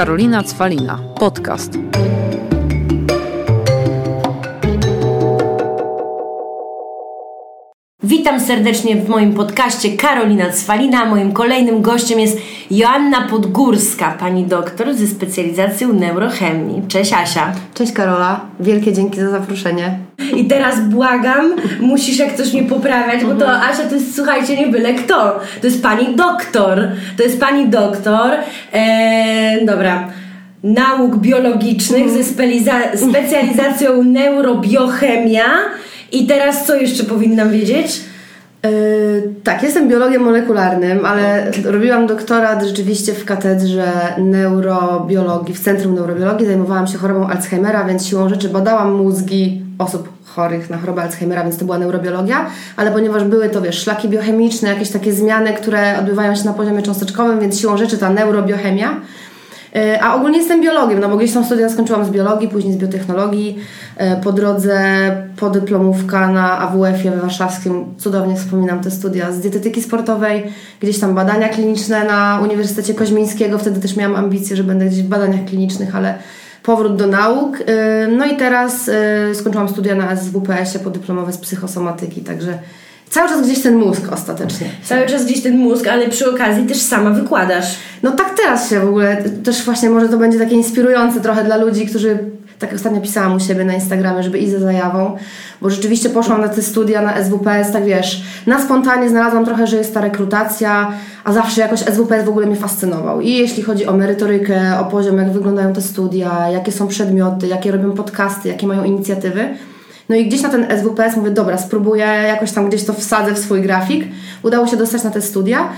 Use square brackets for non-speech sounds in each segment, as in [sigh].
Karolina Cwalina. Podcast. Witam serdecznie w moim podcaście Karolina Cwalina. Moim kolejnym gościem jest Joanna Podgórska, pani doktor ze specjalizacją neurochemii. Cześć Asia. Cześć Karola, wielkie dzięki za zaproszenie. I teraz błagam, musisz jak coś mnie poprawiać, bo to Asia to jest, słuchajcie, nie byle kto. To jest pani doktor. To jest pani doktor. Eee, dobra. Nauk biologicznych ze speliza- specjalizacją [laughs] neurobiochemia. I teraz co jeszcze powinnam wiedzieć? Yy, tak, jestem biologiem molekularnym, ale robiłam doktorat rzeczywiście w katedrze neurobiologii, w Centrum Neurobiologii. Zajmowałam się chorobą Alzheimera, więc siłą rzeczy badałam mózgi osób chorych na chorobę Alzheimera, więc to była neurobiologia, ale ponieważ były to, wiesz, szlaki biochemiczne, jakieś takie zmiany, które odbywają się na poziomie cząsteczkowym, więc siłą rzeczy ta neurobiochemia. Yy, A ogólnie jestem biologiem, no bo gdzieś tam studia skończyłam z biologii, później z biotechnologii. Yy, Po drodze podyplomówka na AWF-ie warszawskim. Cudownie wspominam te studia z dietetyki sportowej. Gdzieś tam badania kliniczne na Uniwersytecie Koźmińskiego. Wtedy też miałam ambicje, że będę gdzieś w badaniach klinicznych, ale powrót do nauk. Yy, No i teraz skończyłam studia na SWPS-ie podyplomowe z psychosomatyki, także cały czas gdzieś ten mózg ostatecznie. Cały czas gdzieś ten mózg, ale przy okazji też sama wykładasz. No tak teraz się w ogóle, też właśnie może to będzie takie inspirujące trochę dla ludzi, którzy, tak ostatnio pisałam u siebie na Instagramie, żeby iść za zajawą, bo rzeczywiście poszłam na te studia na SWPS, tak wiesz, na spontanie znalazłam trochę, że jest ta rekrutacja, a zawsze jakoś SWPS w ogóle mnie fascynował. I jeśli chodzi o merytorykę, o poziom, jak wyglądają te studia, jakie są przedmioty, jakie robią podcasty, jakie mają inicjatywy, no i gdzieś na ten SWPS mówię, dobra, spróbuję jakoś tam gdzieś to wsadzę w swój grafik. Udało się dostać na te studia.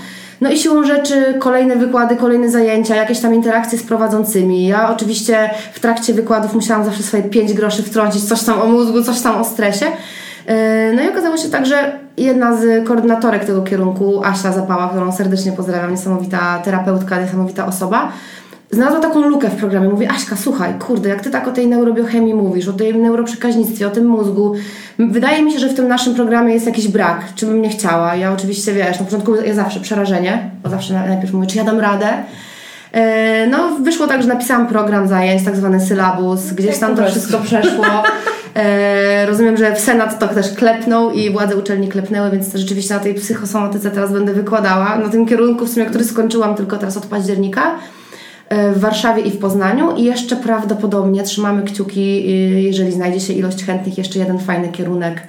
No i siłą rzeczy kolejne wykłady, kolejne zajęcia, jakieś tam interakcje z prowadzącymi. Ja oczywiście w trakcie wykładów musiałam zawsze swoje 5 groszy wtrącić, coś tam o mózgu, coś tam o stresie. Yy, No i okazało się tak, że jedna z koordynatorek tego kierunku, Asia Zapała, którą serdecznie pozdrawiam, niesamowita terapeutka, niesamowita osoba, znalazła taką lukę w programie. Mówi, Aśka, słuchaj, kurde, jak ty tak o tej neurobiochemii mówisz, o tej neuroprzekaźnictwie, o tym mózgu, wydaje mi się, że w tym naszym programie jest jakiś brak, czy bym nie chciała. Ja oczywiście, wiesz, na początku ja zawsze przerażenie, bo zawsze na- najpierw mówię, czy ja dam radę. E, No, wyszło tak, że napisałam program zajęć, tak zwany sylabus, gdzieś tam to wszystko przeszło. E, rozumiem, że w Senat to też klepnął i władze uczelni klepnęły, więc to rzeczywiście na tej psychosomatyce teraz będę wykładała. Na tym kierunku, w sumie, który skończyłam tylko teraz od października w Warszawie i w Poznaniu i jeszcze prawdopodobnie trzymamy kciuki, y, jeżeli znajdzie się ilość chętnych, jeszcze jeden fajny kierunek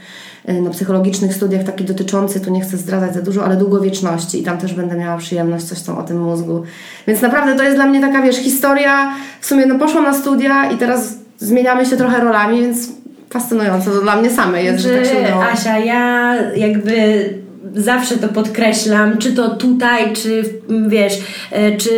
y, na psychologicznych studiach, taki dotyczący, tu nie chcę zdradzać za dużo, ale długowieczności i tam też będę miała przyjemność coś tam o tym mózgu. Więc naprawdę to jest dla mnie taka, wiesz, historia, w sumie no poszłam na studia i teraz zmieniamy się trochę rolami, więc fascynujące to dla mnie samej jest, że tak się udało. Asia, ja jakby zawsze to podkreślam, czy to tutaj, czy w- wiesz, e, czy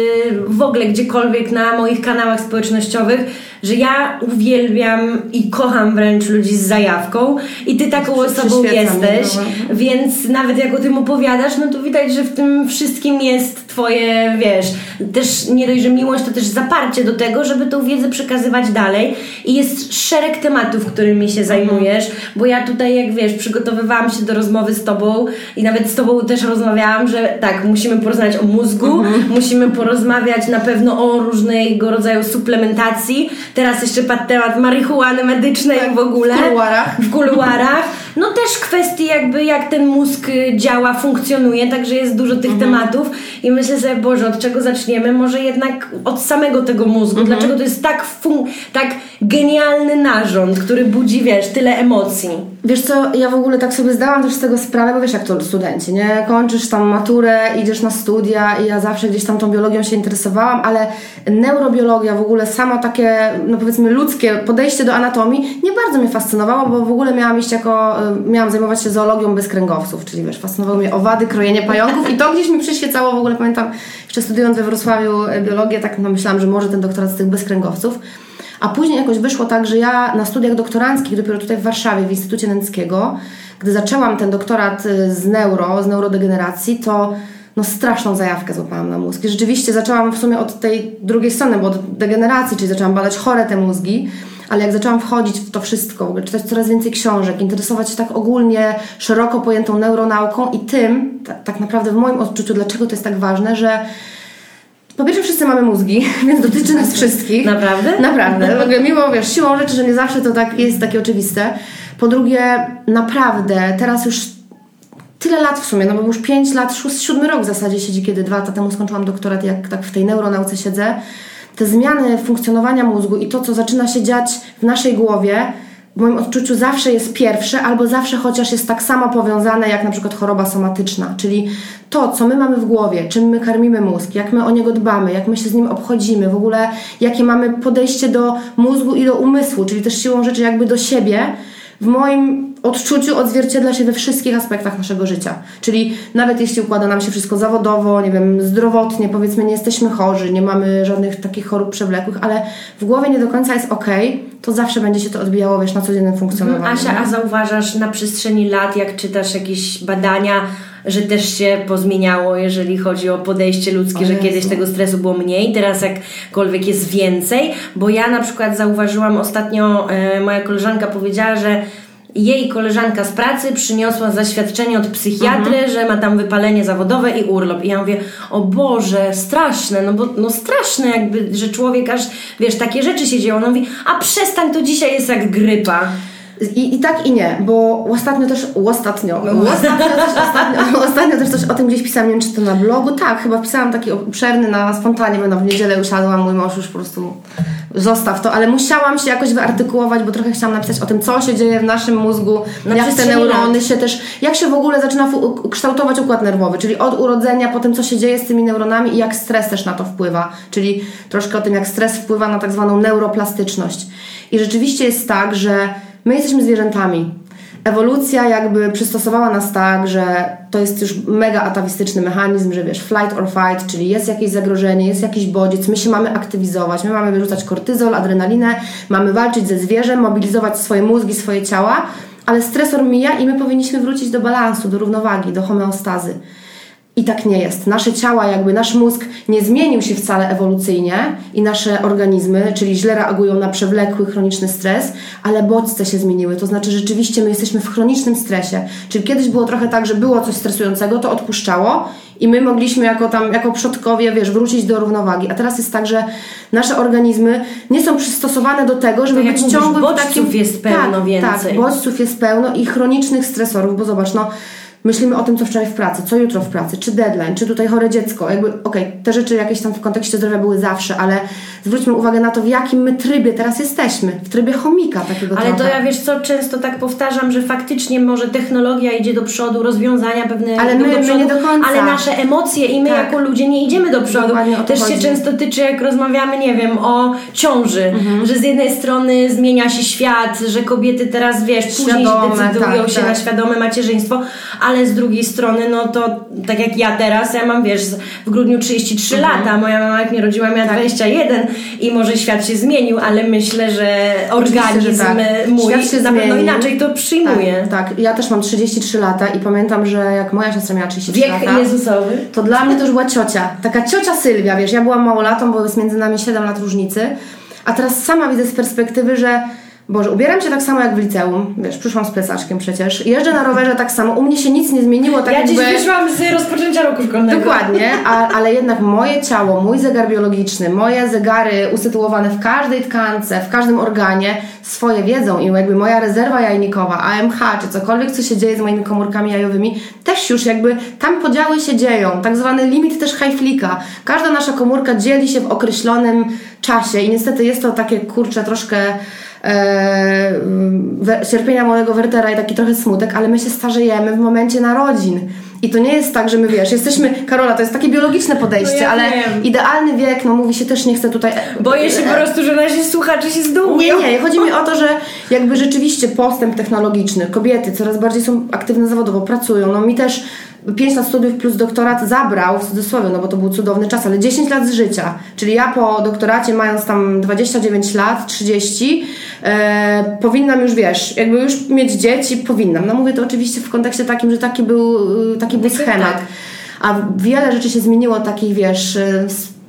w ogóle gdziekolwiek na moich kanałach społecznościowych, że ja uwielbiam i kocham wręcz ludzi z zajawką i ty taką osobą mi, jesteś, no. więc nawet jak o tym opowiadasz, no to widać, że w tym wszystkim jest twoje, wiesz, też nie dość, że miłość, to też zaparcie do tego, żeby tą wiedzę przekazywać dalej i jest szereg tematów, którymi się zajmujesz, bo ja tutaj, jak wiesz, przygotowywałam się do rozmowy z tobą i nawet z tobą też rozmawiałam, że tak, musimy porozmawiać o mózgu, musimy porozmawiać na pewno o różnego rodzaju suplementacji, teraz jeszcze padł temat marihuany medycznej w ogóle. w kuluarach. W kuluarach. No też kwestii jakby jak ten mózg y, działa, funkcjonuje, także jest dużo tych tematów i myślę sobie, Boże, od czego zaczniemy? Może jednak od samego tego mózgu. Dlaczego to jest tak, tak genialny narząd, który budzi, wiesz, tyle emocji. Wiesz co, ja w ogóle tak sobie zdałam też z tego sprawę, bo wiesz jak to studenci, nie? Kończysz tam maturę, idziesz na studia i ja zawsze gdzieś tam tą biologią się interesowałam, ale neurobiologia w ogóle, samo takie, no powiedzmy ludzkie podejście do anatomii nie bardzo mnie fascynowało, bo w ogóle miałam iść jako, y, miałam zajmować się zoologią bezkręgowców, czyli wiesz, fascynowały mnie owady, krojenie pająków i to gdzieś mi przyświecało w ogóle, pamiętam, jeszcze studiując we Wrocławiu y, biologię, tak myślałam, że może ten doktorat z tych bezkręgowców. A później jakoś wyszło tak, że ja na studiach doktoranckich, dopiero tutaj w Warszawie, w Instytucie Nęckiego, gdy zaczęłam ten doktorat y, z neuro, z neurodegeneracji, to no straszną zajawkę złapałam na mózg. I rzeczywiście zaczęłam w sumie od tej drugiej strony, bo od degeneracji, czyli zaczęłam badać chore te mózgi, ale jak zaczęłam wchodzić w to wszystko, czytać coraz więcej książek, interesować się tak ogólnie, szeroko pojętą neuronauką i tym, ta, tak naprawdę w moim odczuciu, dlaczego to jest tak ważne, że Po pierwsze, wszyscy mamy mózgi, [laughs] więc dotyczy nas wszystkich. Naprawdę? Naprawdę. W ogóle mimo, wiesz, siłą rzeczy, że nie zawsze to tak jest takie oczywiste. Po drugie, naprawdę, teraz już tyle lat w sumie, no bo już 5 lat, 7 rok w zasadzie siedzi, kiedy dwa lata temu skończyłam doktorat, jak tak w tej neuronauce siedzę. Te zmiany funkcjonowania mózgu i to, co zaczyna się dziać w naszej głowie, w moim odczuciu zawsze jest pierwsze, albo zawsze chociaż jest tak samo powiązane jak na przykład choroba somatyczna, czyli to, co my mamy w głowie, czym my karmimy mózg, jak my o niego dbamy, jak my się z nim obchodzimy, w ogóle jakie mamy podejście do mózgu i do umysłu, czyli też siłą rzeczy jakby do siebie, w moim odczuciu odzwierciedla się we wszystkich aspektach naszego życia. Czyli nawet jeśli układa nam się wszystko zawodowo, nie wiem, zdrowotnie, powiedzmy, nie jesteśmy chorzy, nie mamy żadnych takich chorób przewlekłych, ale w głowie nie do końca jest ok, to zawsze będzie się to odbijało, wiesz, na codziennym funkcjonowaniu. Asia, a zauważasz na przestrzeni lat, jak czytasz jakieś badania, że też się pozmieniało, jeżeli chodzi o podejście ludzkie, o że kiedyś tego stresu było mniej, teraz jakkolwiek jest więcej, bo ja na przykład zauważyłam ostatnio, e, moja koleżanka powiedziała, że jej koleżanka z pracy przyniosła zaświadczenie od psychiatry, mhm. że ma tam wypalenie zawodowe i urlop. I ja mówię, o Boże, straszne, no bo no straszne jakby, że człowiek aż, wiesz, takie rzeczy się dzieją. No mówi, a przestań, to dzisiaj jest jak grypa. I, I tak i nie, bo ostatnio też, ostatnio, no. [laughs] ostatnio, też, ostatnio, ostatnio też coś o tym gdzieś pisałam, nie wiem czy to na blogu, tak, chyba pisałam taki obszerny na spontanie, będę w niedzielę usiadłam, mój mąż już po prostu zostaw to, ale musiałam się jakoś wyartykułować, bo trochę chciałam napisać o tym, co się dzieje w naszym mózgu, na jak te neurony się też, jak się w ogóle zaczyna kształtować układ nerwowy, czyli od urodzenia, po tym, co się dzieje z tymi neuronami i jak stres też na to wpływa, czyli troszkę o tym, jak stres wpływa na tak zwaną neuroplastyczność. I rzeczywiście jest tak, że my jesteśmy zwierzętami. Ewolucja jakby przystosowała nas tak, że to jest już mega atawistyczny mechanizm, że wiesz, flight or fight, czyli jest jakieś zagrożenie, jest jakiś bodziec, my się mamy aktywizować, my mamy wyrzucać kortyzol, adrenalinę, mamy walczyć ze zwierzem, mobilizować swoje mózgi, swoje ciała, ale stresor mija i my powinniśmy wrócić do balansu, do równowagi, do homeostazy. I tak nie jest. Nasze ciała, jakby nasz mózg nie zmienił się wcale ewolucyjnie i nasze organizmy, czyli źle reagują na przewlekły, chroniczny stres, ale bodźce się zmieniły. To znaczy, rzeczywiście my jesteśmy w chronicznym stresie. Czyli kiedyś było trochę tak, że było coś stresującego, to odpuszczało i my mogliśmy jako tam, jako przodkowie, wiesz, wrócić do równowagi. A teraz jest tak, że nasze organizmy nie są przystosowane do tego, żeby tak być ciągłym w takim... bodźców jest pełno tak, więcej. Tak, bodźców jest pełno i chronicznych stresorów, bo zobacz, no myślimy o tym, co wczoraj w pracy, co jutro w pracy, czy deadline, czy tutaj chore dziecko. Jakby, okej, okay, te rzeczy jakieś tam w kontekście zdrowia były zawsze, ale zwróćmy uwagę na to, w jakim my trybie teraz jesteśmy. W trybie chomika takiego Ale trochę. to ja wiesz co, często tak powtarzam, że faktycznie może technologia idzie do przodu, rozwiązania pewne ale my, do przodu, my nie do końca. ale nasze emocje i my tak. jako ludzie nie idziemy do przodu. Też chodzi. się często tyczy, jak rozmawiamy, nie wiem, o ciąży, mhm. że z jednej strony zmienia się świat, że kobiety teraz, wiesz, później Świadome, decydują tak, się tak. na świadome macierzyństwo, ale z drugiej strony, no to tak jak ja teraz, ja mam, wiesz, w grudniu 33 mhm. lata, moja mama jak mnie rodziła miała tak. 21 i może świat się zmienił, ale myślę, że organizm że tak. mój świat się na pewno zmieni. inaczej to przyjmuje. Tak, tak, ja też mam 33 lata i pamiętam, że jak moja siostra miała 33 Wiek lata... Jezusowy. To dla mnie to już była ciocia. Taka ciocia Sylwia, wiesz, ja byłam małolatą, bo jest między nami 7 lat różnicy, a teraz sama widzę z perspektywy, że Boże, ubieram się tak samo jak w liceum, wiesz, przyszłam z plecaczkiem przecież, jeżdżę na rowerze tak samo, u mnie się nic nie zmieniło. Tak ja jakby... dziś wyszłam z rozpoczęcia roku szkolnego. Dokładnie, a, ale jednak moje ciało, mój zegar biologiczny, moje zegary usytuowane w każdej tkance, w każdym organie swoje wiedzą i jakby moja rezerwa jajnikowa, AMH czy cokolwiek, co się dzieje z moimi komórkami jajowymi, też już jakby tam podziały się dzieją, tak zwany limit też Hayflicka. Każda nasza komórka dzieli się w określonym czasie i niestety jest to takie, kurcze, troszkę e, cierpienia młodego Wertera i taki trochę smutek, ale my się starzejemy w momencie narodzin. I to nie jest tak, że my wiesz, jesteśmy, Karola, to jest takie biologiczne podejście, no ja ale wiem. idealny wiek, no mówi się też, nie chcę tutaj... Boję się po prostu, że nasi słuchacze się zdumią. Nie, nie, chodzi mi o to, że jakby rzeczywiście postęp technologiczny, kobiety coraz bardziej są aktywne zawodowo, pracują, no mi też 5 lat studiów plus doktorat zabrał, w cudzysłowie, no bo to był cudowny czas, ale 10 lat z życia. Czyli ja po doktoracie, mając tam 29 lat, 30, e, powinnam już, wiesz, jakby już mieć dzieci, powinnam. No mówię to oczywiście w kontekście takim, że taki był, taki był schemat. A wiele rzeczy się zmieniło, takich, wiesz,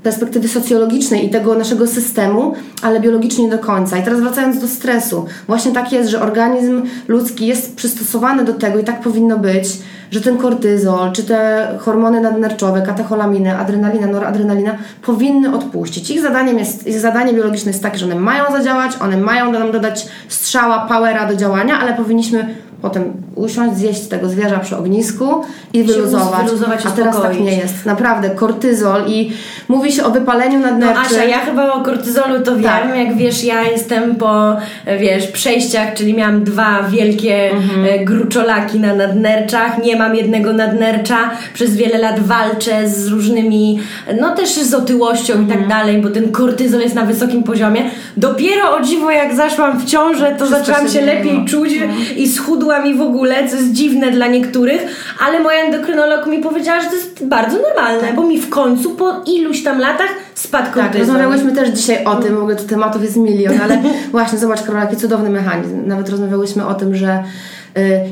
perspektywy socjologicznej i tego naszego systemu, ale biologicznie nie do końca. I teraz wracając do stresu, właśnie tak jest, że organizm ludzki jest przystosowany do tego i tak powinno być, że ten kortyzol, czy te hormony nadnerczowe, katecholaminy, adrenalina, noradrenalina powinny odpuścić. Ich zadaniem jest, ich zadanie biologiczne jest takie, że one mają zadziałać, one mają nam dodać strzała, powera do działania, ale powinniśmy potem usiąść, zjeść tego zwierza przy ognisku i wyluzować. wyluzować, A teraz tak nie jest. Naprawdę, kortyzol i mówi się o wypaleniu No nadnerczym. Asia, ja chyba o kortyzolu to wiem, Tak. jak wiesz, ja jestem po, wiesz, przejściach, czyli miałam dwa wielkie Mhm. e, gruczolaki na nadnerczach, nie mam jednego nadnercza, przez wiele lat walczę z różnymi, no też z otyłością i Mhm. tak dalej, bo ten kortyzol jest na wysokim poziomie. Dopiero o dziwo jak zaszłam w ciążę, to Wszystko zaczęłam się lepiej czuć i schudłam i w ogóle, co jest dziwne dla niektórych, ale moja endokrynolog mi powiedziała, że to jest bardzo normalne, bo mi w końcu po iluś tam latach spadł Tak, rozmawiałyśmy też dzisiaj o tym, w ogóle tematów jest milion, ale [laughs] właśnie zobacz Karola, jaki cudowny mechanizm. Nawet rozmawiałyśmy o tym, że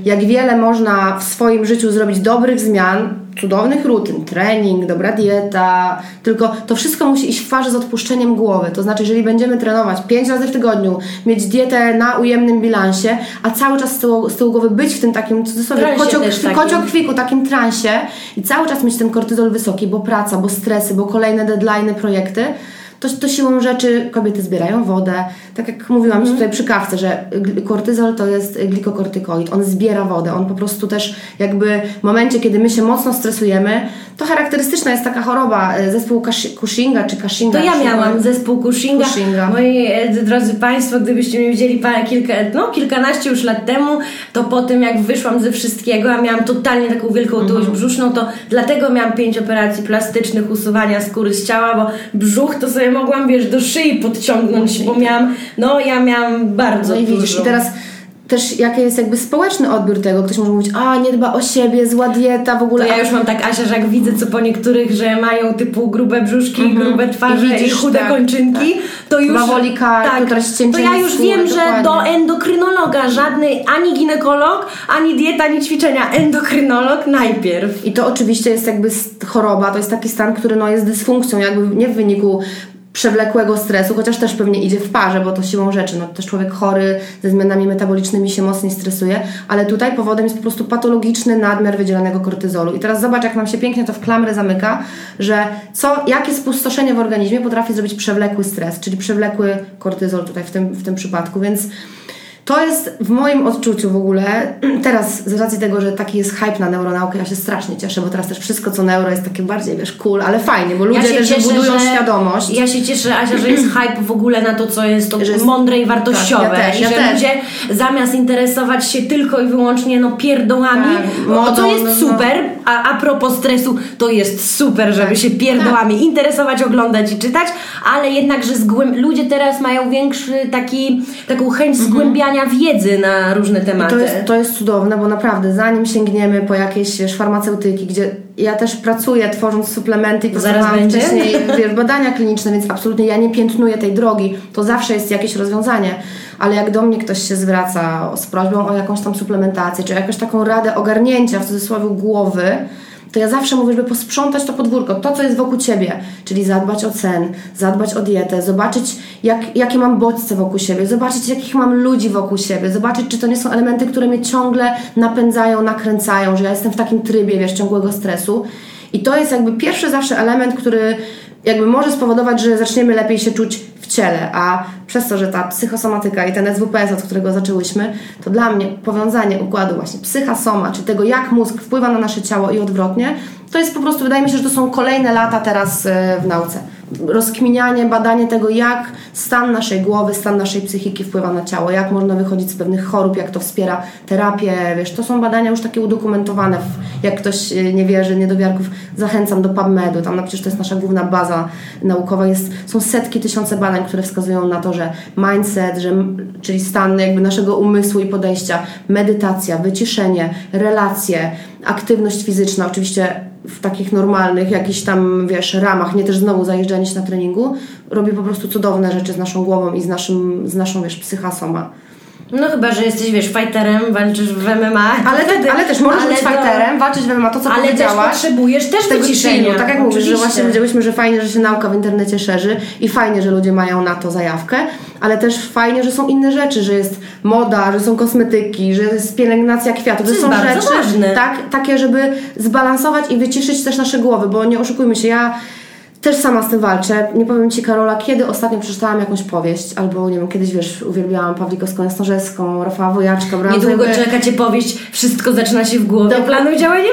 jak wiele można w swoim życiu zrobić dobrych zmian, cudownych rutyn, trening, dobra dieta, tylko to wszystko musi iść w parze z odpuszczeniem głowy. To znaczy, jeżeli będziemy trenować 5 razy w tygodniu, mieć dietę na ujemnym bilansie, a cały czas z tyłu, z tyłu głowy być w tym takim cudzysłowie Transie kociok, też takim. takim transie i cały czas mieć ten kortyzol wysoki, bo praca, bo stresy, bo kolejne deadline'y, projekty, to, to siłą rzeczy kobiety zbierają wodę. Tak jak mówiłam ci tutaj przy kawce, że kortyzol to jest glikokortykoid. On zbiera wodę. On po prostu też jakby w momencie, kiedy my się mocno stresujemy, to charakterystyczna jest taka choroba, e, zespół Cush- Cushinga czy Cushinga. To ja miałam zespół Cushinga. Cushinga. Moi e, drodzy Państwo, gdybyście mnie widzieli parę, kilka, no, kilkanaście już lat temu, to po tym jak wyszłam ze wszystkiego, a miałam totalnie taką wielką Mhm. otyłość brzuszną, to dlatego miałam pięć operacji plastycznych, usuwania skóry z ciała, bo brzuch to sobie mogłam, wiesz, do szyi podciągnąć, bo miałam, no ja miałam bardzo No i widzisz, dużo. i teraz też jaki jest jakby społeczny odbiór tego. Ktoś może mówić, a nie dba o siebie, zła dieta, w To ogóle. ja już mam tak, Asia, że jak widzę co po niektórych, że mają typu grube brzuszki, grube twarze. I i, widzisz, chude tak, kończynki, to już... Bawoli karku, teraz to ja już skóry, wiem, że dokładnie. do endokrynologa żadny, ani ginekolog, ani dieta, ani ćwiczenia, endokrynolog najpierw. I to oczywiście jest jakby choroba, to jest taki stan, który no jest dysfunkcją, jakby nie w wyniku przewlekłego stresu, chociaż też pewnie idzie w parze, bo to siłą rzeczy, no też człowiek chory ze zmianami metabolicznymi się mocniej stresuje, ale tutaj powodem jest po prostu patologiczny nadmiar wydzielanego kortyzolu. I teraz zobacz, jak nam się pięknie to w klamrę zamyka, że co, jakie spustoszenie w organizmie potrafi zrobić przewlekły stres, czyli przewlekły kortyzol tutaj w tym, w tym przypadku, więc to jest w moim odczuciu w ogóle, [clears throat] teraz z racji tego, że taki jest hype na neuronaukę, ja się strasznie cieszę, bo teraz też wszystko co neuro jest takie bardziej, wiesz, cool, ale fajnie, bo ludzie też budują świadomość. Ja się cieszę, Asia, że jest [clears throat] hype w ogóle na to, co jest to Że jest- mądre i wartościowe. Tak, ja też, I ja że też. ludzie zamiast interesować się tylko i wyłącznie no, pierdołami, Tak, modą, to jest no, no. super, a, a propos stresu, to jest super, żeby Tak. się pierdołami interesować, oglądać i czytać, ale jednakże zgłęb... ludzie teraz mają większy taki, taką chęć zgłębiania wiedzy na różne tematy. To jest, to jest cudowne, bo naprawdę zanim sięgniemy po jakieś wiesz, farmaceutyki, gdzie ja też pracuję tworząc suplementy i pracowałam wcześniej [laughs] wiesz, badania kliniczne, więc absolutnie ja nie piętnuję tej drogi, to zawsze jest jakieś rozwiązanie, ale jak do mnie ktoś się zwraca z prośbą o jakąś tam suplementację, czy jakąś taką radę ogarnięcia w cudzysłowie głowy, to ja zawsze mówię, żeby posprzątać to podwórko, to co jest wokół ciebie, czyli zadbać o sen, zadbać o dietę, zobaczyć jak, jakie mam bodźce wokół siebie, zobaczyć jakich mam ludzi wokół siebie, zobaczyć czy to nie są elementy, które mnie ciągle napędzają, nakręcają, że ja jestem w takim trybie, wiesz, ciągłego stresu. I to jest jakby pierwszy zawsze element, który jakby może spowodować, że zaczniemy lepiej się czuć w ciele, a przez to, że ta psychosomatyka i ten SWPS, od którego zaczęłyśmy, to dla mnie powiązanie układu właśnie psycha-soma, czy tego jak mózg wpływa na nasze ciało i odwrotnie, to jest po prostu, wydaje mi się, że to są kolejne lata teraz e, w nauce. Rozkminianie, badanie tego, jak stan naszej głowy, stan naszej psychiki wpływa na ciało, jak można wychodzić z pewnych chorób, jak to wspiera terapię, wiesz, to są badania już takie udokumentowane. W, jak ktoś e, nie wierzy, niedowiarków, zachęcam do PubMedu, tam no przecież to jest nasza główna baza naukowa, jest, są setki, tysiące badań, które wskazują na to, że mindset, że, czyli stan jakby naszego umysłu i podejścia, medytacja, wyciszenie, relacje, aktywność fizyczna, oczywiście w takich normalnych jakichś tam, wiesz, ramach, nie też znowu zajeżdżanie się na treningu, robi po prostu cudowne rzeczy z naszą głową i z, naszym, z naszą, wiesz, psychasoma. No chyba, że jesteś, wiesz, fighterem, walczysz w MMA. Ale, te, ale też możesz ale być to- fighterem, walczyć w MMA, to co Ale też powiedziałaś. potrzebujesz też tego wyciszenia. chillu. Tak jak mówisz, że właśnie powiedziałyśmy, że fajnie, że się nauka w internecie szerzy i fajnie, że ludzie mają na to zajawkę, ale też fajnie, że są inne rzeczy, że jest moda, że są kosmetyki, że jest pielęgnacja kwiatów, To są rzeczy ważne. tak, takie, żeby zbalansować i wyciszyć też nasze głowy, bo nie oszukujmy się, ja też sama z tym walczę. Nie powiem Ci, Karola, kiedy ostatnio przeczytałam jakąś powieść, albo nie wiem, kiedyś wiesz, uwielbiałam Pawlikowską Jasnorzewską, Rafała Wojaczka, brałam Niedługo sobie- czeka cię powieść, wszystko zaczyna się w głowie, Dok- planu działa nie.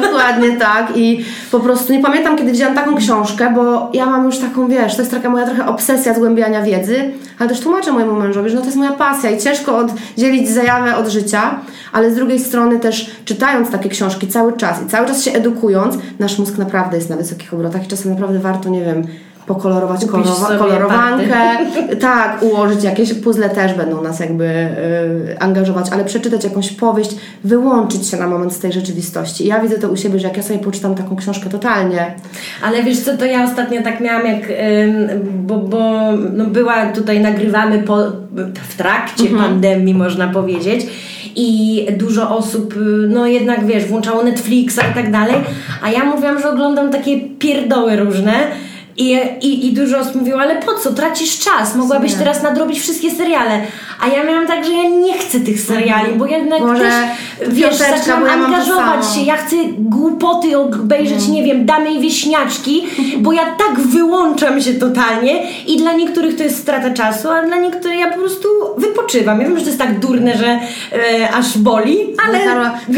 [laughs] Dokładnie tak i po prostu nie pamiętam kiedy wzięłam taką książkę, bo ja mam już taką, wiesz, to jest taka moja trochę obsesja zgłębiania wiedzy, ale też tłumaczę mojemu mężowi, że no to jest moja pasja i ciężko oddzielić zajawę od życia, ale z drugiej strony też czytając takie książki cały czas i cały czas się edukując, nasz mózg naprawdę jest na wysokich obrotach i czasem naprawdę warto, nie wiem, pokolorować kolorowa- kolorowankę, [laughs] tak, ułożyć jakieś puzzle też będą nas jakby y, angażować, ale przeczytać jakąś powieść, wyłączyć się na moment z tej rzeczywistości. Ja widzę to u siebie, że jak ja sobie poczytam taką książkę totalnie, Ale wiesz co, to ja ostatnio tak miałam, jak, bo, bo no była tutaj, nagrywamy po, w trakcie Mhm. pandemii, można powiedzieć. I dużo osób, y, no jednak wiesz, włączało Netflixa i tak dalej. A ja mówiłam, że oglądam takie pierdoły różne. I, i, I dużo osób mówiło, ale po co? Tracisz czas, mogłabyś teraz nadrobić wszystkie seriale. A ja miałam tak, że ja nie chcę tych seriali, bo jednak Może też, wiesz, zaczynam ja angażować się, ja chcę głupoty obejrzeć, nie wiem, damy i wieśniaczki, bo ja tak wyłączam się totalnie i dla niektórych to jest strata czasu, a dla niektórych ja po prostu wypoczywam. Ja wiem, że to jest tak durne, że e, aż boli, ale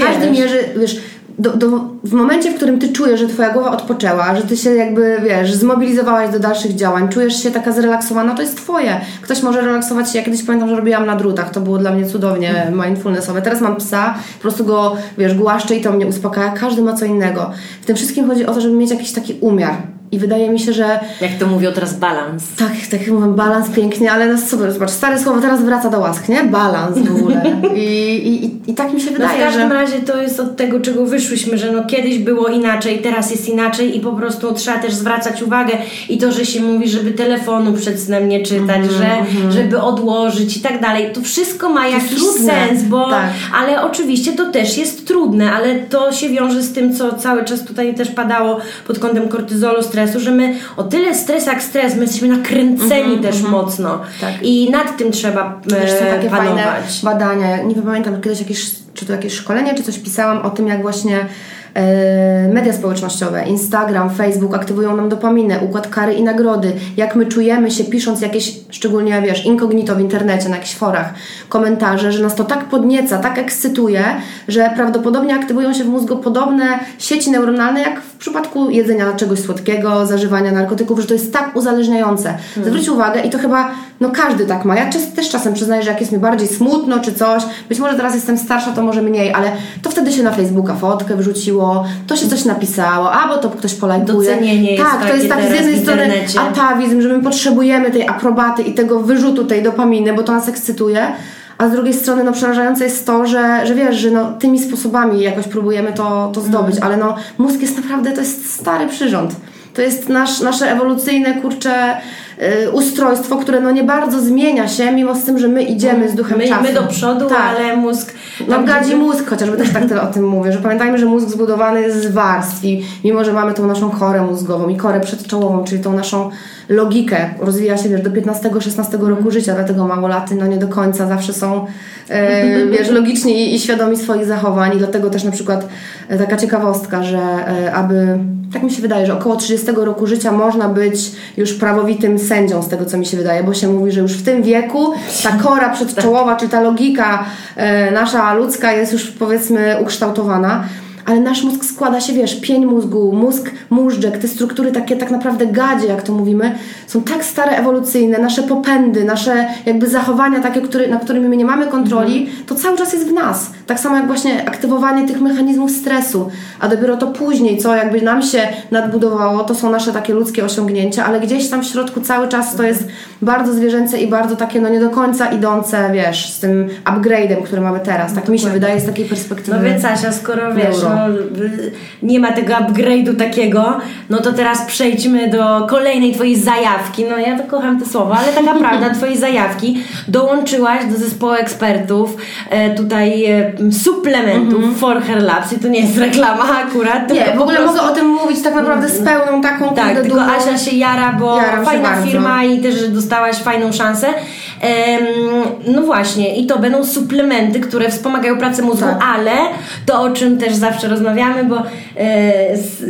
każdy mierzy, wiesz, do, do, w momencie, w którym ty czujesz, że twoja głowa odpoczęła, że ty się jakby, wiesz, zmobilizowałaś do dalszych działań, czujesz się taka zrelaksowana, to jest twoje. Ktoś może relaksować się, ja kiedyś pamiętam, że robiłam na drutach, to było dla mnie cudownie mindfulnessowe. Teraz mam psa, po prostu go, wiesz, głaszczę i to mnie uspokaja. Każdy ma co innego. W tym wszystkim chodzi o to, żeby mieć jakiś taki umiar. I wydaje mi się, że jak to mówią teraz balans. tak, tak jak mówię, balans pięknie, ale no super, zobacz, stare słowo teraz wraca do łask, nie? Balans w ogóle. I, i, i, tak mi się No w wydaje, każdym że... razie to jest od tego, czego wyszłyśmy, że no kiedyś było inaczej, teraz jest inaczej i po prostu trzeba też zwracać uwagę i to, że się mówi, żeby telefonu przed snem nie czytać, Mhm, że, żeby odłożyć i tak dalej. To wszystko ma jakiś trudne. sens, bo Tak. ale oczywiście to też jest trudne, ale to się wiąże z tym, co cały czas tutaj też padało pod kątem kortyzolu, stresu, że my o tyle stres jak stres, my jesteśmy nakręceni też mocno Mhm, Tak. i nad tym trzeba Też są e, takie panować. fajne badania. Nie pamiętam, kiedyś jakieś, czy to jakieś szkolenie, czy coś pisałam o tym, jak właśnie e, media społecznościowe, Instagram, Facebook aktywują nam dopaminę, układ kary i nagrody, jak my czujemy się pisząc jakieś, szczególnie wiesz, incognito w internecie, na jakichś forach, komentarze, że nas to tak podnieca, tak ekscytuje, że prawdopodobnie aktywują się w mózgu podobne sieci neuronalne, jak w przypadku jedzenia czegoś słodkiego, zażywania narkotyków, że to jest tak uzależniające. Zwróć uwagę i to chyba, no każdy tak ma. Ja też czasem przyznaję, że jak jest mi bardziej smutno czy coś, być może teraz jestem starsza, to może mniej, ale to wtedy się na Facebooka fotkę wrzuciło, to się coś napisało, albo to ktoś polajkuje. Docenienie jest tak, to jest tak z jednej strony atawizm, że my potrzebujemy tej aprobaty i tego wyrzutu tej dopaminy, bo to nas ekscytuje. A z drugiej strony no, przerażające jest to, że, że wiesz, że no, tymi sposobami jakoś próbujemy to, to zdobyć, Mm. ale no, mózg jest naprawdę, to jest stary przyrząd. To jest nasz, nasze ewolucyjne, kurcze, ustrojstwo, które no nie bardzo zmienia się, mimo z tym, że my idziemy z duchem My, czasu. my do przodu, Tak. ale mózg... No tam, gadzi mózg, chociażby też tak o tym mówię, że pamiętajmy, że mózg zbudowany jest z warstw i mimo, że mamy tą naszą korę mózgową i korę przedczołową, czyli tą naszą logikę, rozwija się wiesz, do 15-16 roku życia, dlatego małolaty no nie do końca zawsze są e, [laughs] wiesz, logiczni i, i świadomi swoich zachowań i dlatego też na przykład e, taka ciekawostka, że e, aby, tak mi się wydaje, że około 30 roku życia można być już prawowitym sędzią z tego, co mi się wydaje, bo się mówi, że już w tym wieku ta kora przedczołowa, czy ta logika e, nasza ludzka jest już powiedzmy ukształtowana. Ale nasz mózg składa się, wiesz, pień mózgu, mózg, móżdżek, te struktury takie tak naprawdę gadzie, jak to mówimy, są tak stare ewolucyjne, nasze popędy, nasze jakby zachowania takie, które, na którymi my nie mamy kontroli, to cały czas jest w nas. Tak samo jak właśnie aktywowanie tych mechanizmów stresu, a dopiero to później, co jakby nam się nadbudowało, to są nasze takie ludzkie osiągnięcia, ale gdzieś tam w środku cały czas to jest bardzo zwierzęce i bardzo takie no nie do końca idące, wiesz, z tym upgrade'em, który mamy teraz. Tak mi się wydaje z takiej perspektywy. No więc Asia, skoro wiesz, no, nie ma tego upgrade'u takiego, no to teraz przejdźmy do kolejnej twojej zajawki. No ja to kocham te słowa, ale taka [laughs] prawda, twojej zajawki. Dołączyłaś do zespołu ekspertów e, tutaj e, suplementów For Her Labs i to nie jest reklama akurat. Nie, w ogóle prostu- mogę o tym mówić tak naprawdę z pełną taką tak, tylko dumą. Asia się jara, bo fajna firma i też dostałaś fajną szansę. No właśnie, i to będą suplementy, które wspomagają pracę mózgu, Tak. ale to o czym też zawsze rozmawiamy, bo e,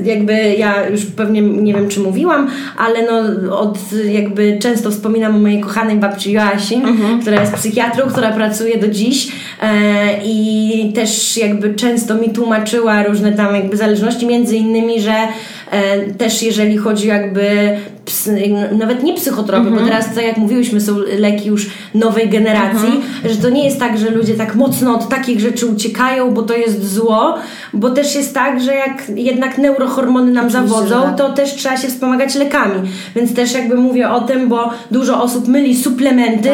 jakby ja już pewnie nie wiem czy mówiłam, ale no od jakby często wspominam o mojej kochanej babci Joasi, Mhm. która jest psychiatrą, która pracuje do dziś e, i też jakby często mi tłumaczyła różne tam jakby zależności, między innymi, że też jeżeli chodzi jakby nawet nie psychotropy, Mhm. bo teraz tak jak mówiłyśmy są leki już nowej generacji, Mhm. że to nie jest tak, że ludzie tak mocno od takich rzeczy uciekają, bo to jest zło, bo też jest tak, że jak jednak neurohormony nam Oczywiście, zawodzą, tak. to też trzeba się wspomagać lekami. Więc też jakby mówię o tym, bo dużo osób myli suplementy,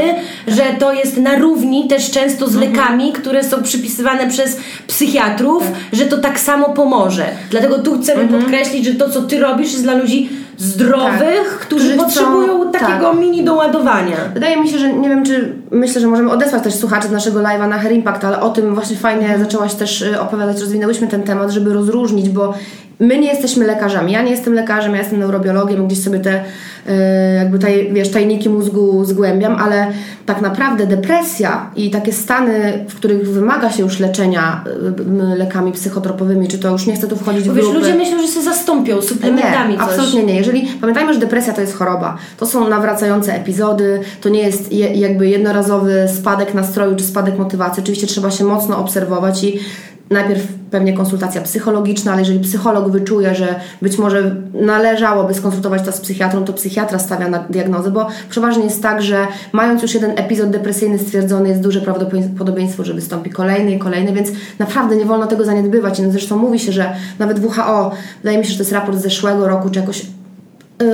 Tak. że to jest na równi też często Mhm. z lekami, które są przypisywane przez psychiatrów, Tak. że to tak samo pomoże. Dlatego tu chcemy Mhm. podkreślić, że to co ty robisz jest dla ludzi zdrowych, którzy, Którzy chcą- potrzebują takiego tak. mini doładowania. Wydaje mi się, że nie wiem, czy myślę, że możemy odesłać też słuchaczy z naszego live'a na Hair Impact, ale o tym właśnie fajnie zaczęłaś też y, opowiadać, rozwinęłyśmy ten temat, żeby rozróżnić, bo my nie jesteśmy lekarzami. Ja nie jestem lekarzem, ja jestem neurobiologiem, gdzieś sobie te y, jakby taj, wiesz, tajniki mózgu zgłębiam, ale tak naprawdę depresja i takie stany, w których wymaga się już leczenia y, lekami psychotropowymi, czy to już nie chcę tu wchodzić w wiesz, grupy. ludzie myślą, że się zastąpią suplementami Nie, coś. absolutnie nie. Jeżeli pamiętajmy, że depresja to jest choroba. To są nawracające epizody, to nie jest je, jakby jednorazowy spadek nastroju czy spadek motywacji. Oczywiście trzeba się mocno obserwować i najpierw pewnie konsultacja psychologiczna, ale jeżeli psycholog wyczuje, że być może należałoby skonsultować to z psychiatrą, to psychiatra stawia na diagnozę, bo przeważnie jest tak, że mając już jeden epizod depresyjny stwierdzony, jest duże prawdopodobieństwo, że wystąpi kolejny i kolejny, więc naprawdę nie wolno tego zaniedbywać. No zresztą mówi się, że nawet WHO, wydaje mi się, że to jest raport z zeszłego roku, czy jakoś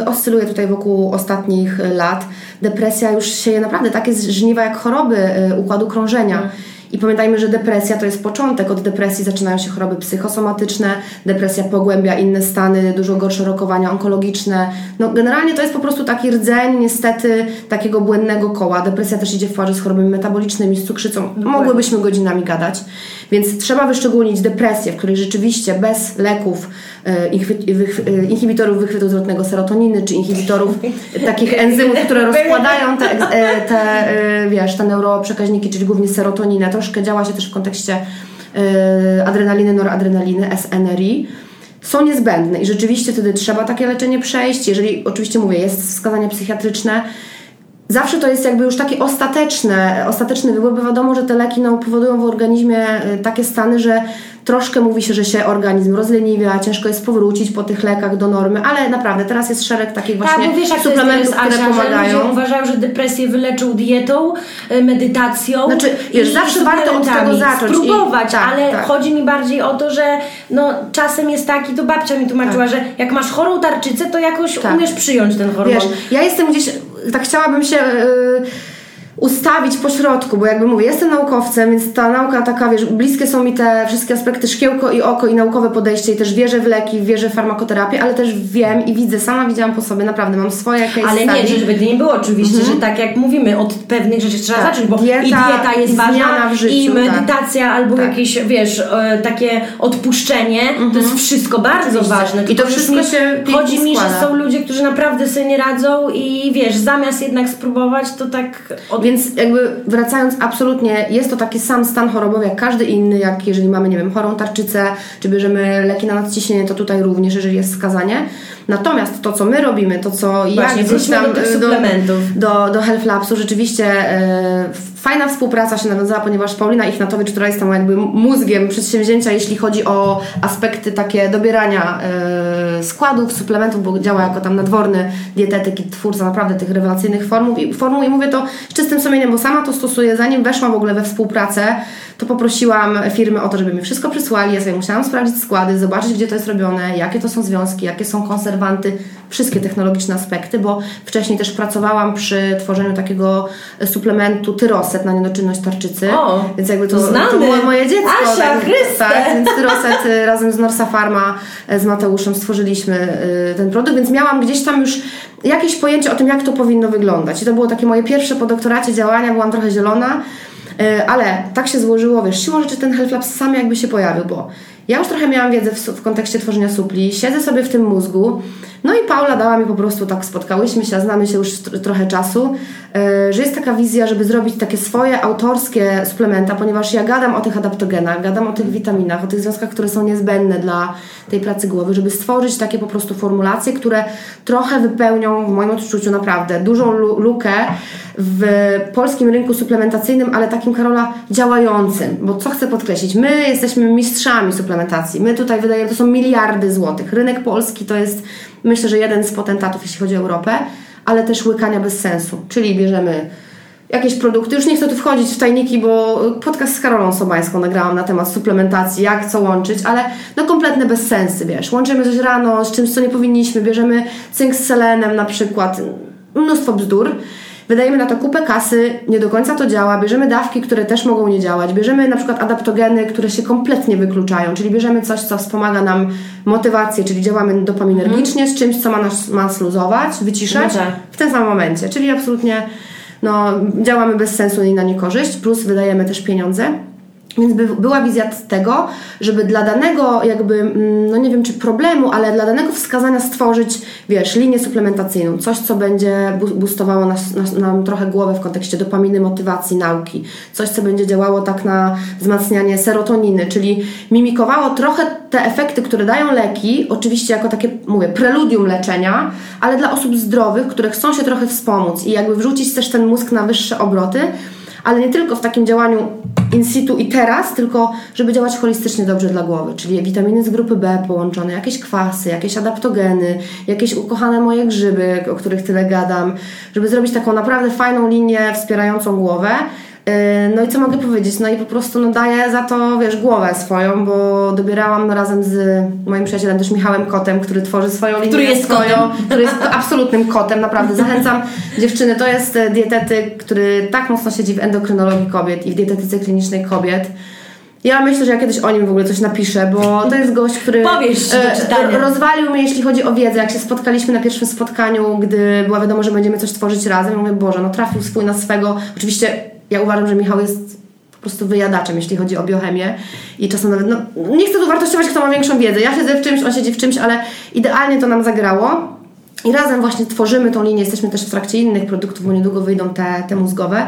oscyluje tutaj wokół ostatnich y, lat. Depresja już sieje naprawdę takie żniwa jak choroby y, układu krążenia. I pamiętajmy, że depresja to jest początek. Od depresji zaczynają się choroby psychosomatyczne, depresja pogłębia inne stany, dużo gorsze rokowania onkologiczne. No, generalnie to jest po prostu taki rdzeń, niestety, takiego błędnego koła. Depresja też idzie w parze z chorobami metabolicznymi, z cukrzycą. Mogłybyśmy godzinami gadać. Więc trzeba wyszczególnić depresję, w której rzeczywiście bez leków, e, e, inhibitorów wychwytu zwrotnego serotoniny, czy inhibitorów takich enzymów, które rozkładają te, e, te wiesz, te neuroprzekaźniki, czyli głównie serotoninę. Troszkę działa się też w kontekście adrenaliny, noradrenaliny, SNRI są niezbędne i rzeczywiście wtedy trzeba takie leczenie przejść. Jeżeli oczywiście mówię, jest wskazanie psychiatryczne, zawsze to jest jakby już takie ostateczne, ostateczny wybór, bo wiadomo, że te leki no, powodują w organizmie y, takie stany, że troszkę mówi się, że się organizm rozleniwia, ciężko jest powrócić po tych lekach do normy, ale naprawdę teraz jest szereg takich właśnie tak, bo wiesz, suplementów, które Asia, pomagają. ludzie uważają, że depresję wyleczą dietą, y, medytacją. Znaczy, wiesz, i zawsze warto od tego zacząć i- Spróbować, tak, ale tak. chodzi mi bardziej o to, że no, czasem jest taki, to babcia mi tłumaczyła, że jak masz chorą tarczycę, to jakoś Tak. umiesz przyjąć ten hormon. Wiesz, ja jestem gdzieś, tak chciałabym się yy, ustawić po środku, bo jakby mówię, jestem naukowcem, więc ta nauka taka, wiesz, bliskie są mi te wszystkie aspekty szkiełko i oko i naukowe podejście i też wierzę w leki, wierzę w farmakoterapię, ale też wiem i widzę, sama widziałam po sobie, naprawdę mam swoje case Ale nie, study. żeby nie było oczywiście, że tak jak mówimy, od pewnych rzeczy trzeba Tak. zacząć, bo Dieta i dieta jest i ważna, życiu, i tak. medytacja albo Tak. jakieś, wiesz, e, takie odpuszczenie, to jest wszystko bardzo Oczywiście. ważne. I to wszystko się Chodzi mi, że są ludzie, którzy naprawdę sobie nie radzą i wiesz, zamiast jednak spróbować, to tak od... Więc jakby wracając, absolutnie jest to taki sam stan chorobowy jak każdy inny, jak jeżeli mamy, nie wiem, chorą tarczycę, czy bierzemy leki na nadciśnienie, to tutaj również, jeżeli jest wskazanie. Natomiast to, co my robimy, to, co ja Właśnie, gdzieś wróćmy tam do y, suplementów. do, do Health Labsu, rzeczywiście e, fajna współpraca się nawiązała, ponieważ Paulina Ichnatowicz, która jest tam jakby mózgiem przedsięwzięcia, jeśli chodzi o aspekty takie dobierania e, składów, suplementów, bo działa jako tam nadworny dietetyk i twórca naprawdę tych rewelacyjnych formuł i, formuł i mówię to z czystym sumieniem, bo sama to stosuję. Zanim weszłam w ogóle we współpracę, to poprosiłam firmy o to, żeby mi wszystko przysłali. Ja sobie musiałam sprawdzić składy, zobaczyć, gdzie to jest robione, jakie to są związki, jakie są konserwanty, wszystkie technologiczne aspekty, bo wcześniej też pracowałam przy tworzeniu takiego suplementu tyrosa. Tyroset na niedoczynność tarczycy. O, więc jakby to, to znamy. to było moje dziecko. Asia, tak, Chryste. tak, więc Tyroset y, razem z Norsa Pharma y, z Mateuszem stworzyliśmy y, ten produkt, więc miałam gdzieś tam już jakieś pojęcie o tym, jak to powinno wyglądać. I to było takie moje pierwsze po doktoracie działania, byłam trochę zielona, ale tak się złożyło, wiesz, siłą rzeczy ten Health Lab sam jakby się pojawił, bo ja już trochę miałam wiedzę w, w kontekście tworzenia supli, siedzę sobie w tym mózgu, no i Paula dała mi po prostu tak, spotkałyśmy się, znamy się już tr- trochę czasu, y, że jest taka wizja, żeby zrobić takie swoje autorskie suplementa, ponieważ ja gadam o tych adaptogenach, gadam o tych witaminach, o tych związkach, które są niezbędne dla tej pracy głowy, żeby stworzyć takie po prostu formulacje, które trochę wypełnią w moim odczuciu naprawdę dużą lu- lukę w polskim rynku suplementacyjnym, ale takim Karola działającym, bo co chcę podkreślić, my jesteśmy mistrzami suplementacji, my tutaj wydajemy, to są miliardy złotych, rynek polski to jest myślę, że jeden z potentatów, jeśli chodzi o Europę, ale też łykania bez sensu, czyli bierzemy jakieś produkty. Już nie chcę tu wchodzić w tajniki, bo podcast z Karolą Sobańską nagrałam na temat suplementacji, jak co łączyć, ale no kompletne bezsensy, wiesz. Łączymy coś rano z czymś, co nie powinniśmy, bierzemy cynk z selenem na przykład, mnóstwo bzdur. Wydajemy na to kupę kasy, nie do końca to działa, bierzemy dawki, które też mogą nie działać, bierzemy na przykład adaptogeny, które się kompletnie wykluczają, czyli bierzemy coś, co wspomaga nam motywację, czyli działamy dopaminergicznie z czymś, co ma nas ma sluzować, wyciszać No tak. w tym samym momencie, czyli absolutnie no, działamy bez sensu i na niekorzyść, plus wydajemy też pieniądze. Więc by, była wizja tego, żeby dla danego jakby, mm, no nie wiem czy problemu, ale dla danego wskazania stworzyć, wiesz, linię suplementacyjną, coś co będzie bu- boostowało nas, nas, nam trochę głowę w kontekście dopaminy, motywacji, nauki, coś co będzie działało tak na wzmacnianie serotoniny, czyli mimikowało trochę te efekty, które dają leki, oczywiście jako takie, mówię, preludium leczenia, ale dla osób zdrowych, które chcą się trochę wspomóc i jakby wrzucić też ten mózg na wyższe obroty, ale nie tylko w takim działaniu in situ i teraz, tylko żeby działać holistycznie dobrze dla głowy, czyli witaminy z grupy B połączone, jakieś kwasy, jakieś adaptogeny, jakieś ukochane moje grzyby, o których tyle gadam, żeby zrobić taką naprawdę fajną linię wspierającą głowę. Yy, No i co mogę powiedzieć? No i po prostu no, daję za to, wiesz, głowę swoją, bo dobierałam razem z moim przyjacielem, też Michałem Kotem, który tworzy swoją linię Który jest swoją, kotem. który jest absolutnym kotem, naprawdę. Zachęcam dziewczyny, to jest e, dietetyk, który tak mocno siedzi w endokrynologii kobiet i w dietetyce klinicznej kobiet. Ja myślę, że ja kiedyś o nim w ogóle coś napiszę, bo to jest gość, który Powieść do e, rozwalił mnie, jeśli chodzi o wiedzę. Jak się spotkaliśmy na pierwszym spotkaniu, gdy była wiadomo, że będziemy coś tworzyć razem, mówię, Boże, no trafił swój na swego. Oczywiście ja uważam, że Michał jest po prostu wyjadaczem, jeśli chodzi o biochemię i czasem nawet, no nie chcę tu wartościować, kto ma większą wiedzę. Ja siedzę w czymś, on siedzi w czymś, ale idealnie to nam zagrało. I razem właśnie tworzymy tą linię, jesteśmy też w trakcie innych produktów, bo niedługo wyjdą te, te mózgowe,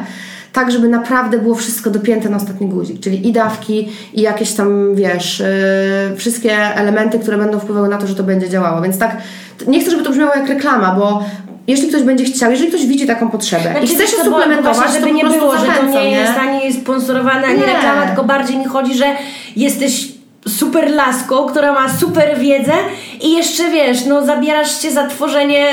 tak żeby naprawdę było wszystko dopięte na ostatni guzik, czyli i dawki, i jakieś tam, wiesz, yy, wszystkie elementy, które będą wpływały na to, że to będzie działało. Więc tak, nie chcę, żeby to brzmiało jak reklama, bo jeśli ktoś będzie chciał, jeżeli ktoś widzi taką potrzebę i chce się to suplementować, właśnie, to żeby po nie było, że to zachęcam, nie jest ani sponsorowane, ani Nie. reklama, tylko bardziej mi chodzi, że jesteś super laską, która ma super wiedzę i jeszcze wiesz, no zabierasz się za tworzenie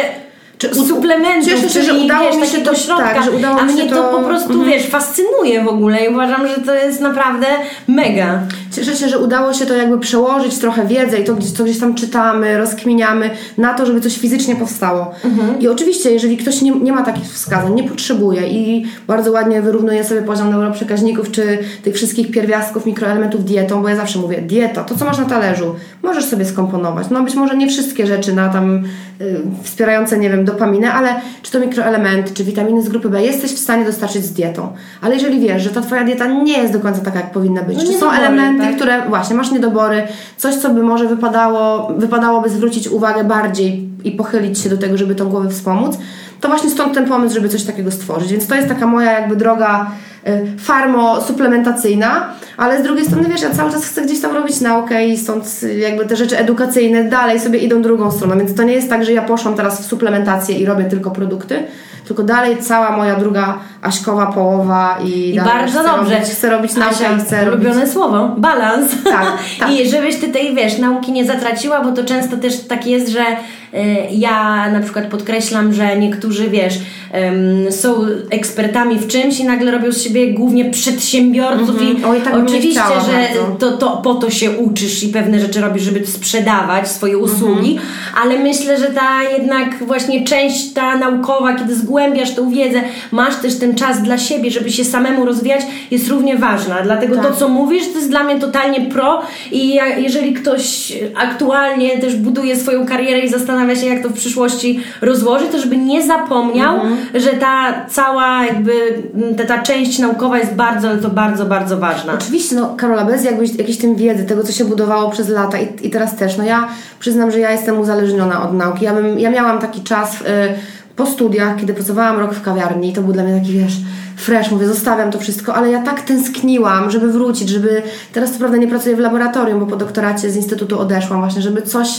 Czy u- suplementów, cieszę się, że udało wiesz, mi się to- środka, tak, że udało a mnie to, to- po prostu, wiesz, fascynuje w ogóle i uważam, że to jest naprawdę mega. Cieszę się, że udało się to jakby przełożyć trochę wiedzę i to, gdzieś- co gdzieś tam czytamy, rozkminiamy, na to, żeby coś fizycznie powstało. I oczywiście, jeżeli ktoś nie, nie ma takich wskazań, nie potrzebuje i bardzo ładnie wyrównuje sobie poziom neuroprzekaźników czy tych wszystkich pierwiastków, mikroelementów dietą, bo ja zawsze mówię, dieta, to co masz na talerzu, możesz sobie skomponować. No być może nie wszystkie rzeczy na tam y, wspierające, nie wiem, dopaminę, ale czy to mikroelementy, czy witaminy z grupy B jesteś w stanie dostarczyć z dietą. Ale jeżeli wiesz, że ta twoja dieta nie jest do końca taka, jak powinna być, No czy są elementy, tak? które właśnie masz niedobory, coś, co by może wypadało, wypadałoby zwrócić uwagę bardziej i pochylić się do tego, żeby tą głowę wspomóc, to właśnie stąd ten pomysł, żeby coś takiego stworzyć. Więc to jest taka moja jakby droga y, farmo-suplementacyjna, ale z drugiej strony, wiesz, ja cały czas chcę gdzieś tam robić naukę i stąd y, jakby te rzeczy edukacyjne dalej sobie idą drugą stroną, więc to nie jest tak, że ja poszłam teraz w suplementację i robię tylko produkty, tylko dalej cała moja druga Aśkowa połowa i, I dalej bardzo chcę dobrze. Robić, chcę robić naukę Asia, chcę robić... ulubione słowo, balans. Tak, tak. [laughs] I żebyś ty tej, wiesz, nauki nie zatraciła, bo to często też tak jest, że y, ja na przykład podkreślam, że niektórzy, wiesz, są ekspertami w czymś i nagle robią z siebie głównie przedsiębiorców i Oj, tak oczywiście, że to, to po to się uczysz i pewne rzeczy robisz, żeby sprzedawać swoje usługi, ale myślę, że ta jednak właśnie część ta naukowa, kiedy zgłębiasz tą wiedzę, masz też ten czas dla siebie, żeby się samemu rozwijać, jest równie ważna. Dlatego Tak. to, co mówisz, to jest dla mnie totalnie pro i ja, jeżeli ktoś aktualnie też buduje swoją karierę i zastanawia się, jak to w przyszłości rozłoży, to żeby nie zapomniał, Mhm. że ta cała jakby ta, ta część naukowa jest bardzo, to bardzo, bardzo ważna. Oczywiście, no Karola, bez jakbyś, jakiejś tym wiedzy, tego co się budowało przez lata i, i teraz też, no ja przyznam, że ja jestem uzależniona od nauki. Ja, bym, ja miałam taki czas y, po studiach, kiedy pracowałam rok w kawiarni to był dla mnie taki, wiesz, fresh, mówię, zostawiam to wszystko, ale ja tak tęskniłam, żeby wrócić, żeby, teraz co prawda nie pracuję w laboratorium, bo po doktoracie z instytutu odeszłam właśnie, żeby coś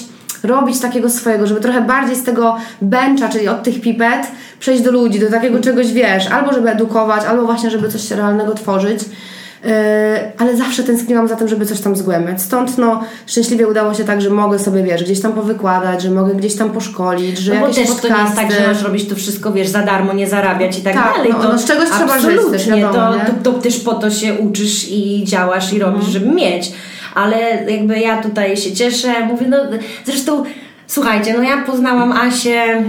robić takiego swojego, żeby trochę bardziej z tego bencha, czyli od tych pipet, przejść do ludzi, do takiego czegoś, wiesz, albo żeby edukować, albo właśnie, żeby coś realnego tworzyć. Yy, ale zawsze tęskniłam za tym, żeby coś tam zgłębiać. Stąd no, szczęśliwie udało się tak, że mogę sobie, wiesz, gdzieś tam powykładać, że mogę gdzieś tam poszkolić, że No bo jakieś też podcasty... to nie jest tak, że masz robić to wszystko, wiesz, za darmo, nie zarabiać i tak, Tak, dalej. no, to no z czegoś trzeba żyć też, wiadomo, to, to, to też po to się uczysz i działasz i robisz, Mhm. żeby mieć. Ale jakby ja tutaj się cieszę, mówię, no zresztą słuchajcie, no ja poznałam Asię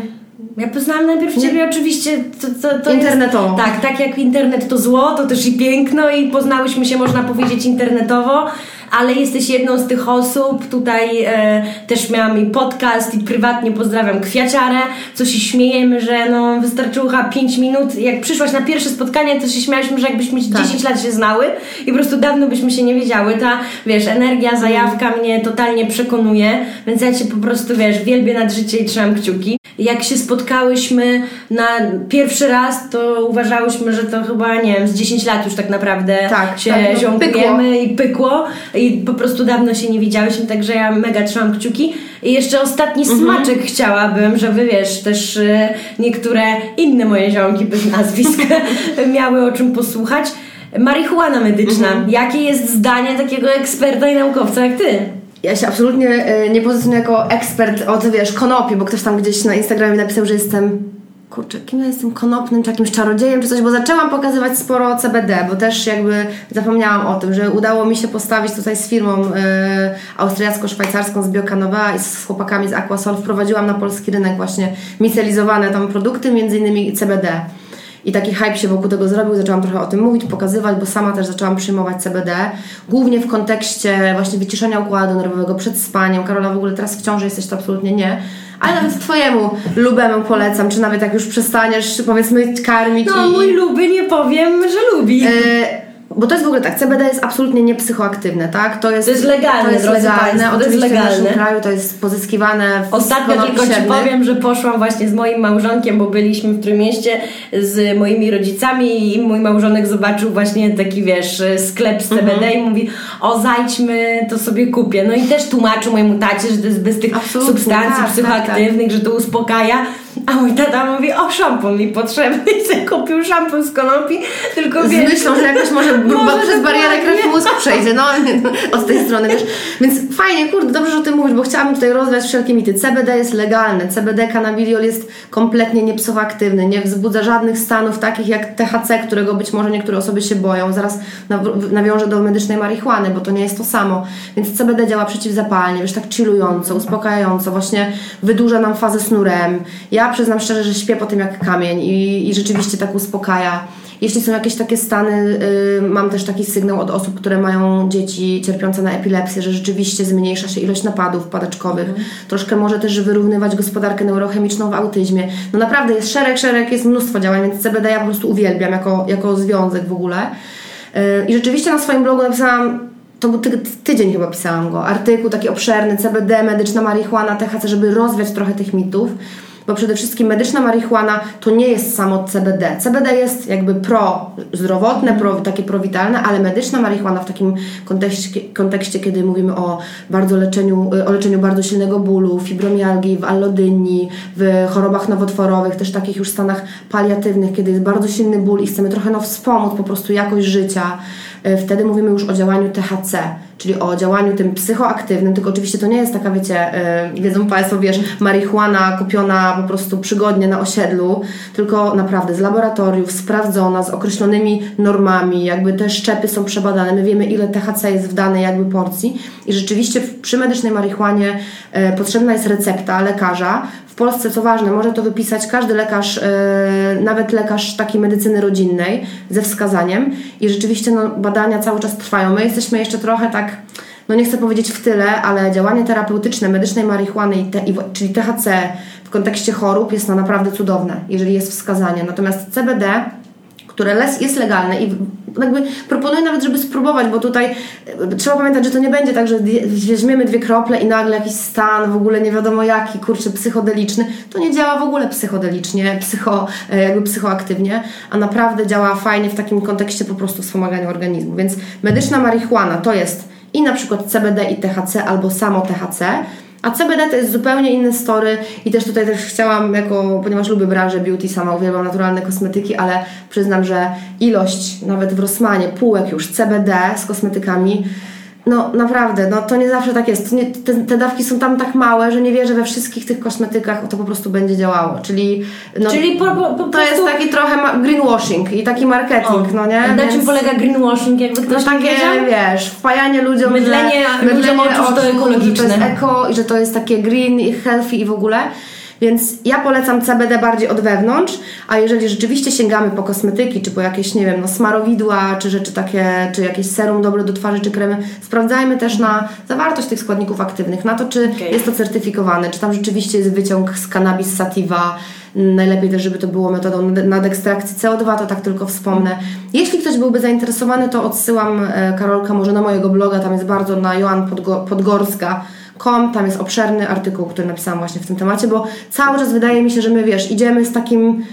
ja poznałam najpierw Nie- Ciebie oczywiście to, to, to Internetowo. Jest, tak, tak jak internet to zło, to też i piękno i poznałyśmy się, można powiedzieć, internetowo, ale jesteś jedną z tych osób. Tutaj e, też miałam i podcast i prywatnie pozdrawiam Kwiaciarę, co się śmiejemy, że no wystarczyło chyba 5 minut. Jak przyszłaś na pierwsze spotkanie, to się śmialiśmy, że jakbyśmy Tak. 10 lat się znały i po prostu dawno byśmy się nie wiedziały. Ta, wiesz, energia, zajawka mnie totalnie przekonuje, więc ja Cię po prostu, wiesz, wielbię nad życie i trzymam kciuki. Jak się spotkałyśmy na pierwszy raz, to uważałyśmy, że to chyba, nie wiem, z 10 lat już tak naprawdę Tak, się tak, no, ziąkujemy i pykło i po prostu dawno się nie widziałyśmy, także ja mega trzymam kciuki. I jeszcze ostatni Mhm. smaczek chciałabym, żeby wiesz, też e, niektóre inne moje ziomki bez nazwisk [laughs] miały o czym posłuchać. Marihuana medyczna. Mhm. Jakie jest zdanie takiego eksperta i naukowca jak ty? Ja się absolutnie e, nie pozycjonuję jako ekspert od, wiesz, konopi, bo ktoś tam gdzieś na Instagramie napisał, że jestem kurczę, kim ja jestem konopnym, czy jakimś czarodziejem, czy coś, bo zaczęłam pokazywać sporo CBD, bo też jakby zapomniałam o tym, że udało mi się postawić tutaj z firmą e, austriacko-szwajcarską z Biokanowa i z chłopakami z Aquasol wprowadziłam na polski rynek właśnie micelizowane tam produkty, między innymi CBD. I taki hype się wokół tego zrobił, zaczęłam trochę o tym mówić, pokazywać, bo sama też zaczęłam przyjmować CBD, głównie w kontekście właśnie wyciszenia układu nerwowego przed spaniem. Karola, w ogóle teraz w ciąży jesteś, to absolutnie nie. Ale nawet twojemu lubemu polecam, czy nawet jak już przestaniesz, powiedzmy, karmić No, i... mój luby nie powiem, że lubi. E, bo to jest w ogóle tak, CBD jest absolutnie niepsychoaktywne, tak? To jest, To jest legalne, to jest legalne. państwo, to jest Oczywiście w legalne. naszym kraju to jest pozyskiwane w Ostatnio tylko Ci powiem, że poszłam właśnie z moim małżonkiem, bo byliśmy w Trójmieście z moimi rodzicami i mój małżonek zobaczył właśnie taki, wiesz, sklep z CBD Mhm. i mówi, o zajdźmy, to sobie kupię. No i też tłumaczył mojemu tacie, że to jest bez tych Absolutnie, substancji tak, tak, psychoaktywnych, że to uspokaja. A mój tata mówi, o szampon mi potrzebny [laughs] i sobie kupił szampon z konopi, tylko Z wiesz... myślą, że jakoś może, [laughs] Może przez barierę krew mózg przejdzie, no [laughs] od tej strony, wiesz. Więc fajnie, kurde, dobrze, że o tym mówisz, bo chciałabym tutaj rozwiać wszelkie mity. CBD jest legalne, CBD cannabidiol jest kompletnie niepsychoaktywny, nie wzbudza żadnych stanów takich jak THC, którego być może niektóre osoby się boją. Zaraz naw- nawiążę do medycznej marihuany, bo to nie jest to samo. Więc CBD działa przeciwzapalnie, wiesz, tak chillująco, uspokajająco, właśnie wydłuża nam fazę snu REM. Ja przyznam szczerze, że śpię po tym jak kamień i, i rzeczywiście tak uspokaja. Jeśli są jakieś takie stany, y, mam też taki sygnał od osób, które mają dzieci cierpiące na epilepsję, że rzeczywiście zmniejsza się ilość napadów padaczkowych. Troszkę może też wyrównywać gospodarkę neurochemiczną w autyzmie. No naprawdę jest szereg, szereg, jest mnóstwo działań, więc CBD ja po prostu uwielbiam jako, jako związek w ogóle. Y, I rzeczywiście na swoim blogu napisałam to był ty, tydzień chyba pisałam go, artykuł taki obszerny, CBD, medyczna marihuana, THC, żeby rozwiać trochę tych mitów, bo przede wszystkim medyczna marihuana to nie jest samo CBD. CBD jest jakby pro-zdrowotne, pro, takie prowitalne, ale medyczna marihuana w takim kontekście, kontekście, kiedy mówimy o bardzo leczeniu, o leczeniu bardzo silnego bólu, fibromialgii, w allodynii, w chorobach nowotworowych, też takich już stanach paliatywnych, kiedy jest bardzo silny ból i chcemy trochę no, wspomóc po prostu jakość życia, y, wtedy mówimy już o działaniu THC, czyli o działaniu tym psychoaktywnym, tylko oczywiście to nie jest taka, wiecie, yy, wiedzą Państwo, wiesz, marihuana kupiona po prostu przygodnie na osiedlu, tylko naprawdę z laboratoriów, sprawdzona, z określonymi normami, jakby te szczepy są przebadane, my wiemy ile THC jest w danej jakby porcji i rzeczywiście przy medycznej marihuanie yy, potrzebna jest recepta lekarza, w Polsce, co ważne, może to wypisać każdy lekarz, yy, nawet lekarz takiej medycyny rodzinnej ze wskazaniem i rzeczywiście no, badania cały czas trwają. My jesteśmy jeszcze trochę tak, no nie chcę powiedzieć w tyle, ale działanie terapeutyczne medycznej marihuany, czyli THC w kontekście chorób jest no naprawdę cudowne, jeżeli jest wskazanie. Natomiast CBD które jest legalne i jakby proponuję nawet, żeby spróbować, bo tutaj e, trzeba pamiętać, że to nie będzie tak, że weźmiemy dwie krople i nagle jakiś stan w ogóle nie wiadomo jaki, kurczę, psychodeliczny. To nie działa w ogóle psychodelicznie, psycho, e, jakby psychoaktywnie, a naprawdę działa fajnie w takim kontekście po prostu wspomagania organizmu. Więc medyczna marihuana to jest i na przykład CBD i THC albo samo THC, a CBD to jest zupełnie inny story i też tutaj też chciałam, jako, ponieważ lubię branżę beauty, sama uwielbiam naturalne kosmetyki, ale przyznam, że ilość nawet w Rossmanie półek już CBD z kosmetykami no naprawdę, no to nie zawsze tak jest. Nie, te, te, dawki są tam tak małe, że nie wierzę we wszystkich tych kosmetykach to po prostu będzie działało. Czyli, no, Czyli po, po, po to prostu... jest taki trochę greenwashing i taki marketing, o, no nie? Na Więc... czym polega greenwashing, jakby ktoś no takie, wiedział? wiesz, wpajanie ludziom, mydlenie, że, mydlenie ludziom oczu, to ekologiczne. Że to jest eko i że to jest takie green i healthy i w ogóle. Więc ja polecam CBD bardziej od wewnątrz, a jeżeli rzeczywiście sięgamy po kosmetyki, czy po jakieś, nie wiem, no smarowidła, czy rzeczy takie, czy jakieś serum dobre do twarzy, czy kremy, sprawdzajmy też na zawartość tych składników aktywnych, na to, czy okay. jest to certyfikowane, czy tam rzeczywiście jest wyciąg z cannabis sativa, Najlepiej też, żeby to było metodą nadekstrakcji CO2, to tak tylko wspomnę. Jeśli ktoś byłby zainteresowany, to odsyłam e, Karolka może na mojego bloga, tam jest bardzo na Joan Podgorska Tam jest obszerny artykuł, który napisałam właśnie w tym temacie, bo cały czas wydaje mi się, że my wiesz, idziemy z takim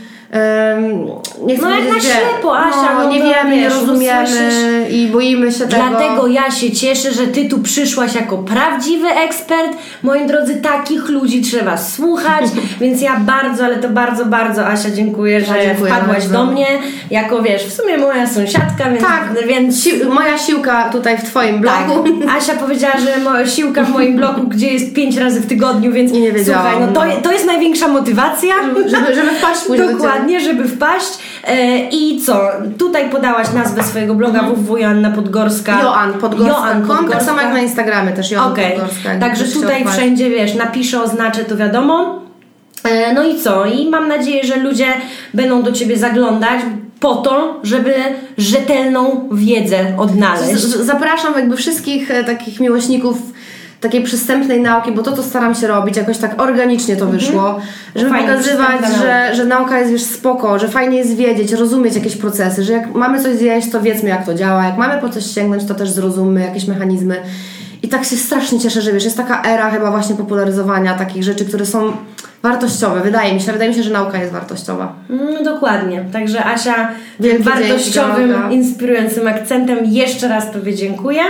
nie chcę no jak na ślepo, Asia. No, no nie wiemy, wiesz, nie rozumiemy i boimy się tego. Dlatego ja się cieszę, że Ty tu przyszłaś jako prawdziwy ekspert. Moi drodzy, takich ludzi trzeba słuchać, [laughs] więc ja bardzo, ale to bardzo, bardzo Asia dziękuję, że ja dziękuję wpadłaś bardzo. do mnie. Jako wiesz, w sumie moja sąsiadka, więc... Tak, więc... Si moja siłka tutaj w Twoim blogu. Tak. [laughs] Asia powiedziała, że moja siłka w moim blogu, gdzie jest pięć razy w tygodniu, więc I nie wiedziałam. słuchaj, no to, to jest największa motywacja. Żeby, żeby wpaść później Dokładnie dokładnie, żeby wpaść. E, I co? Tutaj podałaś nazwę swojego bloga mhm. www.joanna Podgorska. Joan Podgorska. Joan Podgorska. Tak samo jak na Instagramie też Joan okay. Podgorska. Także tutaj wszędzie, wiesz, napiszę, oznaczę, to wiadomo. E, no i co? I mam nadzieję, że ludzie będą do Ciebie zaglądać po to, żeby rzetelną wiedzę odnaleźć. Zapraszam jakby wszystkich e, takich miłośników takiej przystępnej nauki, bo to, co staram się robić, jakoś tak organicznie to mhm. wyszło, żeby fajnie, pokazywać, że, że nauka jest już spoko, że fajnie jest wiedzieć, rozumieć jakieś procesy, że jak mamy coś zjeść, to wiedzmy, jak to działa, jak mamy po coś sięgnąć, to też zrozummy jakieś mechanizmy. I tak się strasznie cieszę, że wiesz, jest taka era chyba właśnie popularyzowania takich rzeczy, które są wartościowe. Wydaje mi się, wydaje mi się, że nauka jest wartościowa. Mm, dokładnie. Także Asia Wielkie wartościowym, dzięki, inspirującym akcentem jeszcze raz Tobie dziękuję.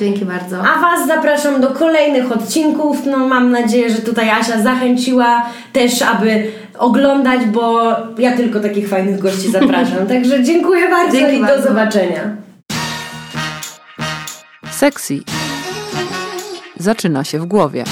Dzięki bardzo. A Was zapraszam do kolejnych odcinków. No, mam nadzieję, że tutaj Asia zachęciła też, aby oglądać, bo ja tylko takich fajnych gości zapraszam. [laughs] Także dziękuję bardzo Dzięki i bardzo. do zobaczenia. Sexy zaczyna się w głowie.